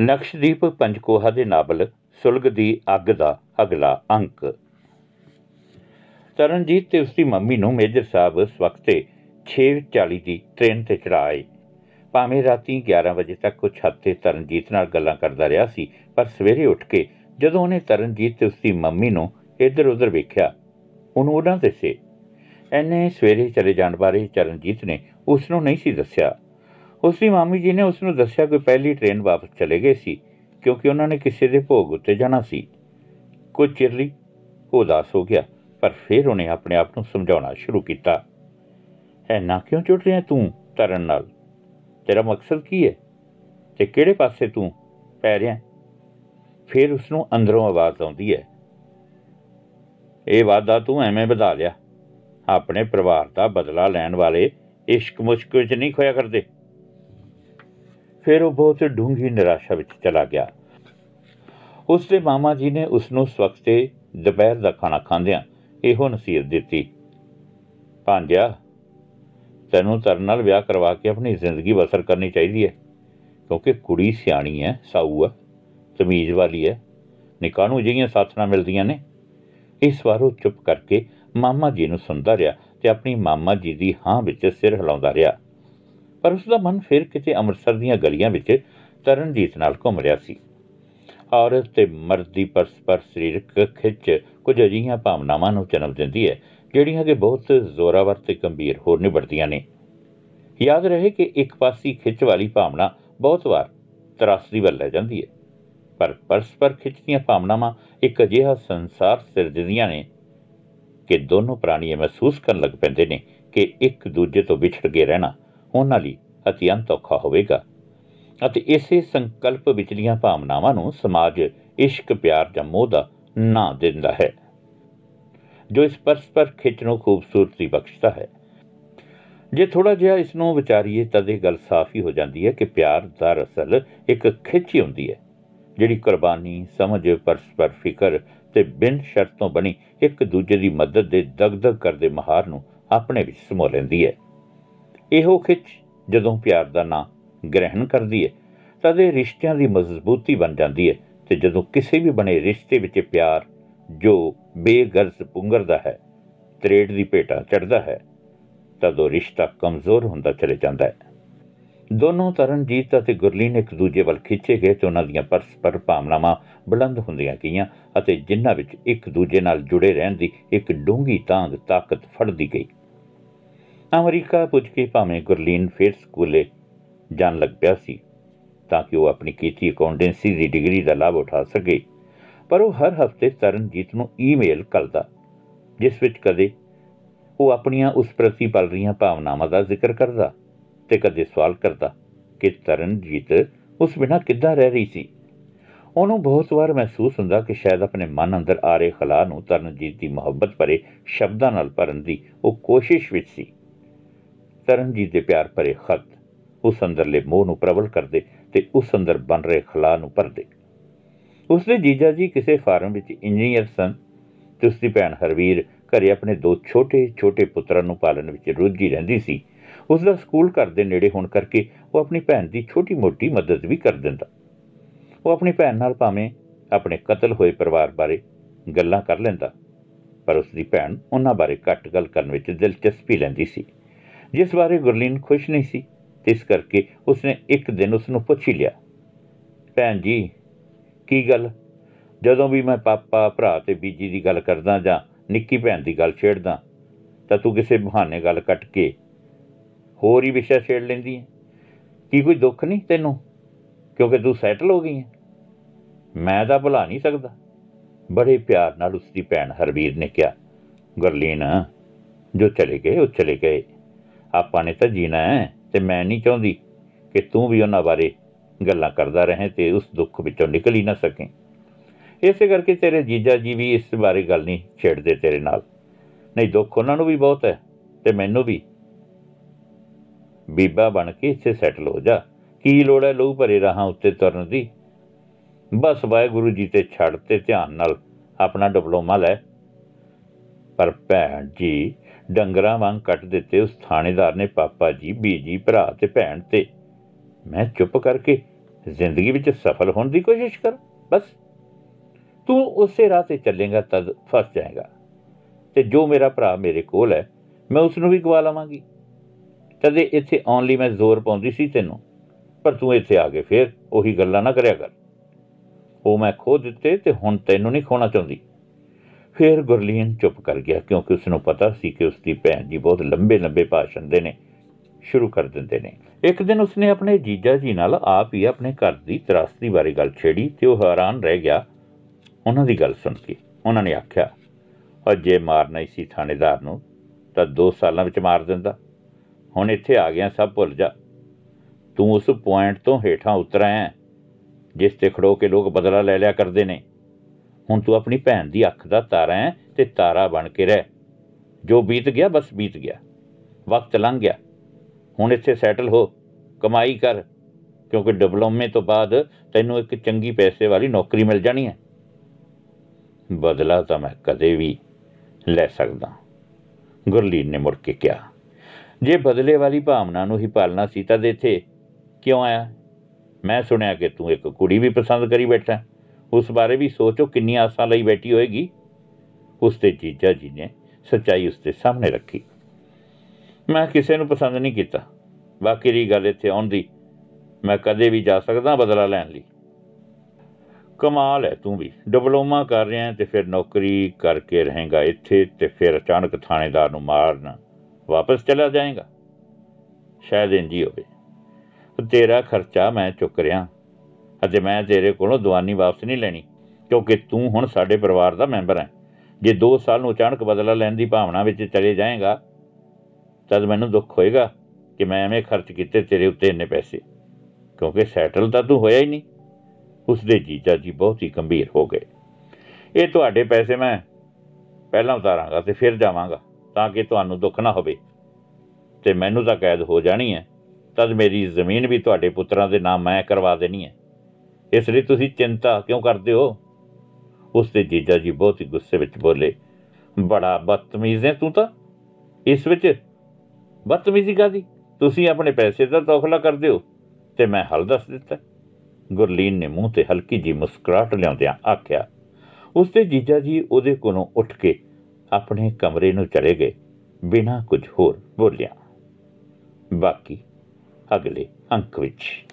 ਨਕਸ਼ਦੀਪ ਪੰਜਕੋਹਾ ਦੇ ਨਾਵਲ ਸੁਲਗ ਦੀ ਅੱਗ ਦਾ ਅਗਲਾ ਅੰਕ। ਤਰਨਜੀਤ ਤੇ ਉਸਦੀ ਮੰਮੀ ਨੂੰ ਮੇਜਰ ਸਾਹਿਬ ਇਸ ਵਕਤੇ 6:40 ਦੀ ਟ੍ਰੇਨ ਤੇ ਚੜਾਏ ਭਾਵੇਂ ਰਾਤੀ 11 ਵਜੇ ਤੱਕ ਉਹ ਛੱਤ ਤੇ ਤਰਨਜੀਤ ਨਾਲ ਗੱਲਾਂ ਕਰਦਾ ਰਿਹਾ ਸੀ, ਪਰ ਸਵੇਰੇ ਉੱਠ ਕੇ ਜਦੋਂ ਉਹਨੇ ਤਰਨਜੀਤ ਤੇ ਉਸਦੀ ਮੰਮੀ ਨੂੰ ਇੱਧਰ-ਉੱਧਰ ਵੇਖਿਆ, ਉਹਨੂੰ ਉਹਨਾਂ ਦੇ ਸੇ ਐਨੇ ਸਵੇਰੇ ਚਲੇ ਜਾਣ ਬਾਰੇ ਚਰਨਜੀਤ ਨੇ ਉਸ ਨੂੰ ਨਹੀਂ ਸੀ ਦੱਸਿਆ। ਉਸਦੀ ਮਾਮੀ ਜੀ ਨੇ ਉਸ ਨੂੰ ਦੱਸਿਆ ਕਿ ਪਹਿਲੀ ਟ੍ਰੇਨ ਵਾਪਸ ਚਲੇ ਗਏ ਸੀ, ਕਿਉਂਕਿ ਉਹਨਾਂ ਨੇ ਕਿਸੇ ਦੇ ਭੋਗ ਉੱਤੇ ਜਾਣਾ ਸੀ। ਕੁਝ ਚਿਰ ਲਈ ਉਹ ਉਦਾਸ ਹੋ ਗਿਆ, ਪਰ ਫਿਰ ਉਹਨੇ ਆਪਣੇ ਆਪ ਨੂੰ ਸਮਝਾਉਣਾ ਸ਼ੁਰੂ ਕੀਤਾ। ਐਨਾ ਕਿਉਂ ਚੁੱਟ ਰਿਹਾ ਤੂੰ ਤਰਨ ਨਾਲ? ਤੇਰਾ ਮਕਸਦ ਕੀ ਹੈ? ਤੇ ਕਿਹੜੇ ਪਾਸੇ ਤੂੰ ਪੈ ਰਿਹਾ ਫਿਰ ਉਸ ਨੂੰ ਅੰਦਰੋਂ ਆਵਾਜ਼ ਆਉਂਦੀ ਹੈ, ਇਹ ਵਾਦਾ ਤੂੰ ਐਵੇਂ ਵਧਾ ਲਿਆ। ਆਪਣੇ ਪਰਿਵਾਰ ਦਾ ਬਦਲਾ ਲੈਣ ਵਾਲੇ ਇਸ਼ਕ ਮੁਸ਼ਕ ਵਿੱਚ ਨਹੀਂ ਖੋਇਆ ਕਰਦੇ। ਫਿਰ ਉਹ ਬਹੁਤ ਡੂੰਘੀ ਨਿਰਾਸ਼ਾ ਵਿੱਚ ਚਲਾ ਗਿਆ। ਉਸ ਦੇ ਮਾਮਾ ਜੀ ਨੇ ਉਸ ਨੂੰ ਸਵਖਤੇ ਦੁਪਹਿਰ ਦਾ ਖਾਣਾ ਖਾਂਦਿਆਂ ਇਹੋ ਨਸੀਹਤ ਦਿੱਤੀ ਭਾਂਜਾ ਤੈਨੂੰ ਤਰਨ ਨਾਲ ਵਿਆਹ ਕਰਵਾ ਕੇ ਆਪਣੀ ਜ਼ਿੰਦਗੀ ਬਸਰ ਕਰਨੀ ਚਾਹੀਦੀ ਹੈ, ਕਿਉਂਕਿ ਕੁੜੀ ਸਿਆਣੀ ਹੈ, ਸਾਊ ਹੈ, ਤਮੀਜ਼ ਵਾਲੀ ਹੈ ਨਿਕਾਹ ਨੂੰ ਜਿਹੀਆਂ ਸਾਥਣਾ ਮਿਲਦੀਆਂ ਨੇ। ਇਸ ਵਾਰ ਉਹ ਚੁੱਪ ਕਰਕੇ ਮਾਮਾ ਜੀ ਨੂੰ ਸੁਣਦਾ ਰਿਹਾ ਤੇ ਆਪਣੀ ਮਾਮਾ ਜੀ ਦੀ ਹਾਂ ਵਿੱਚ ਸਿਰ ਹਿਲਾਉਂਦਾ ਰਿਹਾ। ਪਰ ਉਸ ਦਾ ਮਨ ਫਿਰ ਕਿਤੇ ਅੰਮ੍ਰਿਤਸਰ ਦੀਆਂ ਗਲੀਆਂ ਵਿੱਚ ਤਰਨਜੀਤ ਨਾਲ ਘੁੰਮ ਰਿਹਾ ਸੀ। ਔਰਤ ਤੇ ਮਰਦ ਦੀ ਪਰਸਪਰ ਸਰੀਰਕ ਖਿੱਚ ਕੁਝ ਅਜਿਹੀਆਂ ਭਾਵਨਾਵਾਂ ਨੂੰ ਜਨਮ ਦਿੰਦੀ ਹੈ, ਜਿਹੜੀਆਂ ਕਿ ਬਹੁਤ ਜ਼ੋਰਾਵਰ ਤੇ ਗੰਭੀਰ ਹੋ ਨਿਬੜਦੀਆਂ ਨੇ। ਯਾਦ ਰਹੇ ਕਿ ਇੱਕ ਪਾਸੀ ਖਿੱਚ ਵਾਲੀ ਭਾਵਨਾ ਬਹੁਤ ਵਾਰ ਤਰਾਸਦੀ ਵੱਲ ਲੈ ਜਾਂਦੀ ਹੈ, ਪਰ ਪਰਸਪਰ ਖਿੱਚ ਦੀਆਂ ਭਾਵਨਾਵਾਂ ਇੱਕ ਅਜਿਹਾ ਸੰਸਾਰ ਸਿਰਜਦੀਆਂ ਨੇ ਕਿ ਦੋਨੋਂ ਪ੍ਰਾਣੀ ਇਹ ਮਹਿਸੂਸ ਕਰਨ ਲੱਗ ਪੈਂਦੇ ਨੇ ਕਿ ਇੱਕ ਦੂਜੇ ਤੋਂ ਵਿਛੜ ਕੇ ਰਹਿਣਾ ਉਹਨਾਂ ਲਈ ਅਤਿਅੰਤ ਔਖਾ ਹੋਵੇਗਾ। ਅਤੇ ਇਸੇ ਸੰਕਲਪ ਵਿਚਲੀਆਂ ਭਾਵਨਾਵਾਂ ਨੂੰ ਸਮਾਜ ਇਸ਼ਕ, ਪਿਆਰ ਜਾਂ ਮੋਹ ਦਾ ਨਾਂ ਦਿੰਦਾ ਹੈ, ਜੋ ਇਸ ਪਰਸਪਰ ਖਿੱਚ ਨੂੰ ਖੂਬਸੂਰਤੀ ਬਖਸ਼ਦਾ ਹੈ। ਜੇ ਥੋੜਾ ਜਿਹਾ ਇਸ ਨੂੰ ਵਿਚਾਰੀਏ ਤਦ ਇਹ ਗੱਲ ਸਾਫ਼ ਹੀ ਹੋ ਜਾਂਦੀ ਹੈ ਕਿ ਪਿਆਰ ਦਰਅਸਲ ਇੱਕ ਖਿੱਚ ਹੀ ਹੁੰਦੀ ਹੈ, ਜਿਹੜੀ ਕੁਰਬਾਨੀ, ਸਮਝ, ਪਰਸਪਰ ਫਿਕਰ ਤੇ ਬਿਨ ਸ਼ਰਤ ਤੋਂ ਬਣੀ ਇੱਕ ਦੂਜੇ ਦੀ ਮਦਦ ਦੇ ਦਗਦਗ ਕਰਦੇ ਮਹਾਰ ਨੂੰ ਆਪਣੇ ਵਿੱਚ ਸਮੋ ਲੈਂਦੀ ਹੈ। ਇਹੋ ਖਿੱਚ ਜਦੋਂ ਪਿਆਰ ਦਾ ਨਾਂ ਗ੍ਰਹਿਣ ਕਰਦੀ ਹੈ ਤਦ ਇਹ ਰਿਸ਼ਤਿਆਂ ਦੀ ਮਜ਼ਬੂਤੀ ਬਣ ਜਾਂਦੀ ਹੈ ਤੇ ਜਦੋਂ ਕਿਸੇ ਵੀ ਬਣੇ ਰਿਸ਼ਤੇ ਵਿੱਚ ਪਿਆਰ, ਜੋ ਬੇਗਰਜ਼ ਪੁੰਗਰਦਾ ਹੈ, ਤਰੇੜ ਦੀ ਭੇਟਾ ਚੜਦਾ ਹੈ, ਤਦ ਉਹ ਰਿਸ਼ਤਾ ਕਮਜ਼ੋਰ ਹੁੰਦਾ ਚਲੇ ਜਾਂਦਾ ਹੈ। ਦੋਨੋਂ ਤਰਨਜੀਤ ਅਤੇ ਗੁਰਲੀਨ ਇੱਕ ਦੂਜੇ ਵੱਲ ਖਿੱਚੇ ਗਏ ਤੇ ਉਹਨਾਂ ਦੀਆਂ ਪਰਸਪਰ ਭਾਵਨਾਵਾਂ ਬੁਲੰਦ ਹੁੰਦੀਆਂ ਗਈਆਂ ਅਤੇ ਜਿਨ੍ਹਾਂ ਵਿੱਚ ਇੱਕ ਦੂਜੇ ਨਾਲ ਜੁੜੇ ਰਹਿਣ ਦੀ ਇੱਕ ਡੂੰਗੀ ਤਾਂਗ ਤਾਕਤ ਫੜਦੀ ਗਈ। ਅਮਰੀਕਾ ਪੁੱਜ ਕੇ ਭਾਵੇਂ ਗੁਰਲੀਨ ਫੇਰ ਸਕੂਲੇ ਜਾਣ ਲੱਗ ਪਿਆ ਸੀ, ਤਾਂ ਕਿ ਉਹ ਆਪਣੀ ਕੀਤੀ ਅਕਾਊਂਟੈਂਸੀ ਦੀ ਡਿਗਰੀ ਦਾ ਲਾਭ ਉਠਾ ਸਕੇ। ਪਰ ਉਹ ਹਰ ਹਫ਼ਤੇ ਤਰਨਜੀਤ ਨੂੰ ਈਮੇਲ ਕਰਦਾ, ਜਿਸ ਵਿੱਚ ਕਦੇ ਉਹ ਆਪਣੀਆਂ ਉਸ ਪ੍ਰਤੀ ਪਲ ਰਹੀਆਂ ਭਾਵਨਾਵਾਂ ਦਾ ਜ਼ਿਕਰ ਕਰਦਾ ਤੇ ਕਦੇ ਸਵਾਲ ਕਰਦਾ ਕਿ ਤਰਨਜੀਤ ਉਸ ਬਿਨਾਂ ਕਿੱਦਾਂ ਰਹਿ ਰਹੀ ਸੀ। ਉਹਨੂੰ ਬਹੁਤ ਵਾਰ ਮਹਿਸੂਸ ਹੁੰਦਾ ਕਿ ਸ਼ਾਇਦ ਆਪਣੇ ਮਨ ਅੰਦਰ ਆ ਰਹੇ ਖਲਾ ਨੂੰ ਤਰਨਜੀਤ ਦੀ ਮੁਹੱਬਤ ਭਰੇ ਸ਼ਬਦਾਂ ਨਾਲ ਭਰਨ ਦੀ ਉਹ ਕੋਸ਼ਿਸ਼ ਵਿੱਚ ਸੀ। ਤਰਨਜੀਤ ਦੇ ਪਿਆਰ ਭਰੇ ਖਤ ਉਸ ਅੰਦਰਲੇ ਮੋਹ ਨੂੰ ਪ੍ਰਬਲ ਕਰਦੇ ਤੇ ਉਸ ਅੰਦਰ ਬਣ ਰਹੇ ਖਲਾ ਨੂੰ ਭਰਦੇ। ਉਸ ਦੇ ਜੀਜਾ ਜੀ ਕਿਸੇ ਫਾਰਮ ਵਿੱਚ ਇੰਜੀਨੀਅਰ ਸਨ ਤੇ ਉਸ ਦੀ ਭੈਣ ਹਰਵੀਰ ਘਰੇ ਆਪਣੇ ਦੋ ਛੋਟੇ ਛੋਟੇ ਪੁੱਤਰਾਂ ਨੂੰ ਪਾਲਣ ਵਿੱਚ ਰੁੱਝੀ ਰਹਿੰਦੀ ਸੀ। ਉਸ ਦਾ ਸਕੂਲ ਘਰ ਦੇ ਨੇੜੇ ਹੋਣ ਕਰਕੇ ਉਹ ਆਪਣੀ ਭੈਣ ਦੀ ਛੋਟੀ-ਮੋਟੀ ਮਦਦ ਵੀ ਕਰ ਦਿੰਦਾ। ਉਹ ਆਪਣੀ ਭੈਣ ਨਾਲ ਭਾਵੇਂ ਆਪਣੇ ਕਤਲ ਹੋਏ ਪਰਿਵਾਰ ਬਾਰੇ ਗੱਲਾਂ ਕਰ ਲੈਂਦਾ, ਪਰ ਉਸ ਦੀ ਭੈਣ ਉਹਨਾਂ ਬਾਰੇ ਘੱਟ ਗੱਲ ਕਰਨ ਵਿੱਚ ਦਿਲਚਸਪੀ ਲੈਂਦੀ ਸੀ। ਜਿਸ ਬਾਰੇ ਗੁਰਲੀਨ ਖੁਸ਼ ਨਹੀਂ ਸੀ, ਇਸ ਕਰਕੇ ਉਸਨੇ ਇੱਕ ਦਿਨ ਉਸ ਨੂੰ ਪੁੱਛ ਹੀ ਲਿਆ, ਭੈਣ ਜੀ, ਕੀ ਗੱਲ? ਜਦੋਂ ਵੀ ਮੈਂ ਪਾਪਾ, ਭਰਾ ਤੇ ਬੀਜੀ ਦੀ ਗੱਲ ਕਰਦਾ ਜਾਂ ਨਿੱਕੀ ਭੈਣ ਦੀ ਗੱਲ ਛੇੜਦਾ, ਤਾਂ ਤੂੰ ਕਿਸੇ ਬਹਾਨੇ ਗੱਲ ਕੱਟ ਕੇ ਹੋਰ ਹੀ ਵਿਸ਼ਾ ਛੇੜ ਲੈਂਦੀ ਹੈ ਕੀ ਕੋਈ ਦੁੱਖ ਨਹੀਂ ਤੈਨੂੰ? ਕਿਉਂਕਿ ਤੂੰ ਸੈਟਲ ਹੋ ਗਈ ਹੈ ਮੈਂ ਤਾਂ ਭੁਲਾ ਨਹੀਂ ਸਕਦਾ। ਬੜੇ ਪਿਆਰ ਨਾਲ ਉਸ ਦੀ ਭੈਣ ਹਰਵੀਰ ਨੇ ਕਿਹਾ, ਗੁਰਲੀਨ, ਜੋ ਚਲੇ ਗਏ, ਉਹ ਚਲੇ ਗਏ। ਆਪਾਂ ਨੇ ਤਾਂ ਜੀਣਾ ਹੈ ਤੇ ਮੈਂ ਨਹੀਂ ਚਾਹੁੰਦੀ ਕਿ ਤੂੰ ਵੀ ਉਹਨਾਂ ਬਾਰੇ ਗੱਲਾਂ ਕਰਦਾ ਰਹੇ ਤੇ ਉਸ ਦੁੱਖ ਵਿੱਚੋਂ ਨਿਕਲ ਹੀ ਨਾ ਸਕੇ। ਇਸੇ ਕਰਕੇ ਤੇਰੇ ਜੀਜਾ ਜੀ ਵੀ ਇਸ ਬਾਰੇ ਗੱਲ ਨਹੀਂ ਛੇੜਦੇ ਤੇਰੇ ਨਾਲ। ਨਹੀਂ, ਦੁੱਖ ਉਹਨਾਂ ਨੂੰ ਵੀ ਬਹੁਤ ਹੈ ਤੇ ਮੈਨੂੰ ਵੀ। ਬੀਬਾ ਬਣ ਕੇ ਇੱਥੇ ਸੈਟਲ ਹੋ ਜਾ। ਕੀ ਲੋੜ ਹੈ ਲਹੂ ਭਰੇ ਰਹਾ ਉੱਤੇ ਤੁਰਨ ਦੀ? ਬਸ ਵਾਹਿਗੁਰੂ ਜੀ ਤੇ ਛੱਡ ਤੇ ਧਿਆਨ ਨਾਲ ਆਪਣਾ ਡਿਪਲੋਮਾ ਲੈ। ਪਰ ਭੈਣ ਜੀ, ਡੰਗਰਾਂ ਵਾਂਗ ਕੱਟ ਦਿੱਤੇ ਉਸ ਥਾਣੇਦਾਰ ਨੇ ਪਾਪਾ ਜੀ ਬੀਜੀ ਭਰਾ ਤੇ ਭੈਣ ਤੇ। ਮੈਂ ਚੁੱਪ ਕਰਕੇ ਜ਼ਿੰਦਗੀ ਵਿੱਚ ਸਫਲ ਹੋਣ ਦੀ ਕੋਸ਼ਿਸ਼ ਕਰ, ਬਸ। ਤੂੰ ਉਸੇ ਰਾਹ ਤੇ ਚੱਲੇਗਾ ਤਦ ਫਸ ਜਾਏਗਾ। ਤੇ ਜੋ ਮੇਰਾ ਭਰਾ ਮੇਰੇ ਕੋਲ ਹੈ, ਮੈਂ ਉਸ ਨੂੰ ਵੀ ਗਵਾ ਲਵਾਂਗੀ। ਤਦੇ ਇੱਥੇ ਆਉਣ ਲਈ ਮੈਂ ਜ਼ੋਰ ਪਾਉਂਦੀ ਸੀ ਤੈਨੂੰ, ਪਰ ਤੂੰ ਇੱਥੇ ਆ ਕੇ ਫੇਰ ਉਹੀ ਗੱਲਾਂ ਨਾ ਕਰਿਆ ਕਰ। ਉਹ ਮੈਂ ਖੋ ਦਿੱਤੇ ਤੇ ਹੁਣ ਤੈਨੂੰ ਨਹੀਂ ਖੋਣਾ ਚਾਹੁੰਦੀ। ਫਿਰ ਗੁਰਲੀਨ ਚੁੱਪ ਕਰ ਗਿਆ ਕਿਉਂਕਿ ਉਸ ਨੂੰ ਪਤਾ ਸੀ ਕਿ ਉਸ ਦੀ ਭੈਣ ਜੀ ਬਹੁਤ ਲੰਬੇ ਲੰਬੇ ਭਾਸ਼ਣ ਦੇ ਨੇ, ਸ਼ੁਰੂ ਕਰ ਦਿੰਦੇ ਨੇ। ਇੱਕ ਦਿਨ ਉਸਨੇ ਆਪਣੇ ਜੀਜਾ ਜੀ ਨਾਲ ਆਪ ਹੀ ਆਪਣੇ ਘਰ ਦੀ ਤਰਾਸਦੀ ਬਾਰੇ ਗੱਲ ਛੇੜੀ ਤੇ ਉਹ ਹੈਰਾਨ ਰਹਿ ਗਿਆ। ਉਹਨਾਂ ਦੀ ਗੱਲ ਸੁਣ ਕੇ ਉਹਨਾਂ ਨੇ ਆਖਿਆ ਔਰ ਜੇ ਮਾਰਨਾ ਹੀ ਸੀ ਥਾਣੇਦਾਰ ਨੂੰ, ਤਾਂ 2 ਸਾਲਾਂ ਵਿੱਚ ਮਾਰ ਦਿੰਦਾ। ਹੁਣ ਇੱਥੇ ਆ ਗਿਆ ਸਭ ਭੁੱਲ ਜਾ। ਤੂੰ ਉਸ ਪੁਆਇੰਟ ਤੋਂ ਹੇਠਾਂ ਉਤਰ ਆਇਆ ਜਿਸ ਤੇ ਖੜੋ ਕੇ ਲੋਕ ਬਦਲਾ ਲੈ ਲਿਆ ਕਰਦੇ ਨੇ। ਹੁਣ ਤੂੰ ਆਪਣੀ ਭੈਣ ਦੀ ਅੱਖ ਦਾ ਤਾਰਾ ਹੈ ਤੇ ਤਾਰਾ ਬਣ ਕੇ ਰਹਿ। ਜੋ ਬੀਤ ਗਿਆ, ਬਸ ਬੀਤ ਗਿਆ। ਵਕਤ ਲੰਘ ਗਿਆ। ਹੁਣ ਇੱਥੇ ਸੈਟਲ ਹੋ। ਕਮਾਈ ਕਰ। ਕਿਉਂਕਿ ਡਿਪਲੋਮੇ ਤੋਂ ਬਾਅਦ ਤੈਨੂੰ ਇੱਕ ਚੰਗੀ ਪੈਸੇ ਵਾਲੀ ਨੌਕਰੀ ਮਿਲ ਜਾਣੀ ਹੈ। ਬਦਲਾ ਤਾਂ ਮੈਂ ਕਦੇ ਵੀ ਲੈ ਸਕਦਾ। ਗੁਰਲੀਨ ਨੇ ਮੁੜ ਕੇ ਕਿਹਾ, ਜੇ ਬਦਲੇ ਵਾਲੀ ਭਾਵਨਾ ਨੂੰ ਹੀ ਪਾਲਣਾ ਸੀ ਤਾਂ ਇੱਥੇ, ਕਿਉਂ ਆਇਆ? ਮੈਂ ਸੁਣਿਆ ਕਿ ਤੂੰ ਇੱਕ ਕੁੜੀ ਵੀ ਪਸੰਦ ਕਰੀ ਬੈਠਾ ਉਸ ਬਾਰੇ ਵੀ ਸੋਚੋ ਕਿੰਨੀ ਆਸਾਂ ਲਈ ਬੈਠੀ ਹੋਏਗੀ। ਉਸ ਤੇ ਜੀਜਾ ਜੀ ਨੇ ਸੱਚਾਈ ਉਸ ਦੇ ਸਾਹਮਣੇ ਰੱਖੀ। ਮੈਂ ਕਿਸੇ ਨੂੰ ਪਸੰਦ ਨਹੀਂ ਕੀਤਾ। ਬਾਕੀ ਦੀ ਗੱਲ ਇੱਥੇ ਆਉਣ ਦੀ। ਮੈਂ ਕਦੇ ਵੀ ਜਾ ਸਕਦਾ ਬਦਲਾ ਲੈਣ ਲਈ। ਕਮਾਲ ਹੈ ਤੂੰ ਵੀ। ਡਿਪਲੋਮਾ ਕਰ ਰਿਹਾ ਤੇ ਫਿਰ ਨੌਕਰੀ ਕਰਕੇ ਰਹੇਗਾ ਇੱਥੇ ਤੇ ਫਿਰ ਅਚਾਨਕ ਥਾਣੇਦਾਰ ਨੂੰ ਮਾਰਨ ਵਾਪਸ ਚਲਾ ਜਾਏਗਾ। ਸ਼ਾਇਦ ਇੰਜ ਹੀ ਹੋਵੇ। ਤੇਰਾ ਖਰਚਾ ਮੈਂ ਚੁੱਕ ਰਿਹਾ। ਅਤੇ ਮੈਂ ਤੇਰੇ ਕੋਲੋਂ ਦਵਾਨੀ ਵਾਪਸ ਨਹੀਂ ਲੈਣੀ, ਕਿਉਂਕਿ ਤੂੰ ਹੁਣ ਸਾਡੇ ਪਰਿਵਾਰ ਦਾ ਮੈਂਬਰ ਹੈ। ਜੇ 2 ਸਾਲ ਨੂੰ ਅਚਾਨਕ ਬਦਲਾ ਲੈਣ ਦੀ ਭਾਵਨਾ ਵਿੱਚ ਚਲੇ ਜਾਏਗਾ, ਤਦ ਮੈਨੂੰ ਦੁੱਖ ਹੋਏਗਾ ਕਿ ਮੈਂ ਐਵੇਂ ਖਰਚ ਕੀਤੇ ਤੇਰੇ ਉੱਤੇ ਇੰਨੇ ਪੈਸੇ, ਕਿਉਂਕਿ ਸੈਟਲ ਤਾਂ ਤੂੰ ਹੋਇਆ ਹੀ ਨਹੀਂ। ਉਸ ਦੇ ਜੀਜਾ ਜੀ ਬਹੁਤ ਹੀ ਗੰਭੀਰ ਹੋ ਗਏ। ਇਹ ਤੁਹਾਡੇ ਪੈਸੇ ਮੈਂ ਪਹਿਲਾਂ ਉਤਾਰਾਂਗਾ ਤੇ ਫਿਰ ਜਾਵਾਂਗਾ, ਤਾਂ ਕਿ ਤੁਹਾਨੂੰ ਦੁੱਖ ਨਾ ਹੋਵੇ। ਤੇ ਮੈਨੂੰ ਤਾਂ ਕੈਦ ਹੋ ਜਾਣੀ ਹੈ, ਤਦ ਮੇਰੀ ਜ਼ਮੀਨ ਵੀ ਤੁਹਾਡੇ ਪੁੱਤਰਾਂ ਦੇ ਨਾਮ ਮੈਂ ਕਰਵਾ ਦੇਣੀ ਹੈ। ਇਸ ਲਈ ਤੁਸੀਂ ਚਿੰਤਾ ਕਿਉਂ ਕਰਦੇ ਹੋ? ਉਸ ਦੇ ਜੀਜਾ ਜੀ ਬਹੁਤ ਹੀ ਗੁੱਸੇ ਵਿੱਚ ਬੋਲੇ, ਬੜਾ ਬਦਤਮੀਜ਼ ਹੈ ਤੂੰ ਤਾਂ। ਇਸ ਵਿੱਚ ਬਦਤਮੀਜ਼ੀ ਕਾਦੀ ਤੁਸੀਂ ਆਪਣੇ ਪੈਸੇ ਦਾ ਤੋਖਲਾ ਕਰਦੇ ਹੋ ਤੇ ਮੈਂ ਹੱਲ ਦੱਸ ਦਿੱਤਾ ਗੁਰਲੀਨ ਨੇ ਮੂੰਹ ਤੇ ਹਲਕੀ ਜੀ ਮੁਸਕਰਾਹਟ ਲਿਆਉਂਦਿਆਂ ਆਖਿਆ ਉਸ ਦੇ ਜੀਜਾ ਜੀ ਉਹਦੇ ਕੋਲੋਂ ਉੱਠ ਕੇ ਆਪਣੇ ਕਮਰੇ ਨੂੰ ਚਲੇ ਗਏ, ਬਿਨਾਂ ਕੁਝ ਹੋਰ ਬੋਲਿਆ। ਬਾਕੀ ਅਗਲੇ ਅੰਕ ਵਿੱਚ।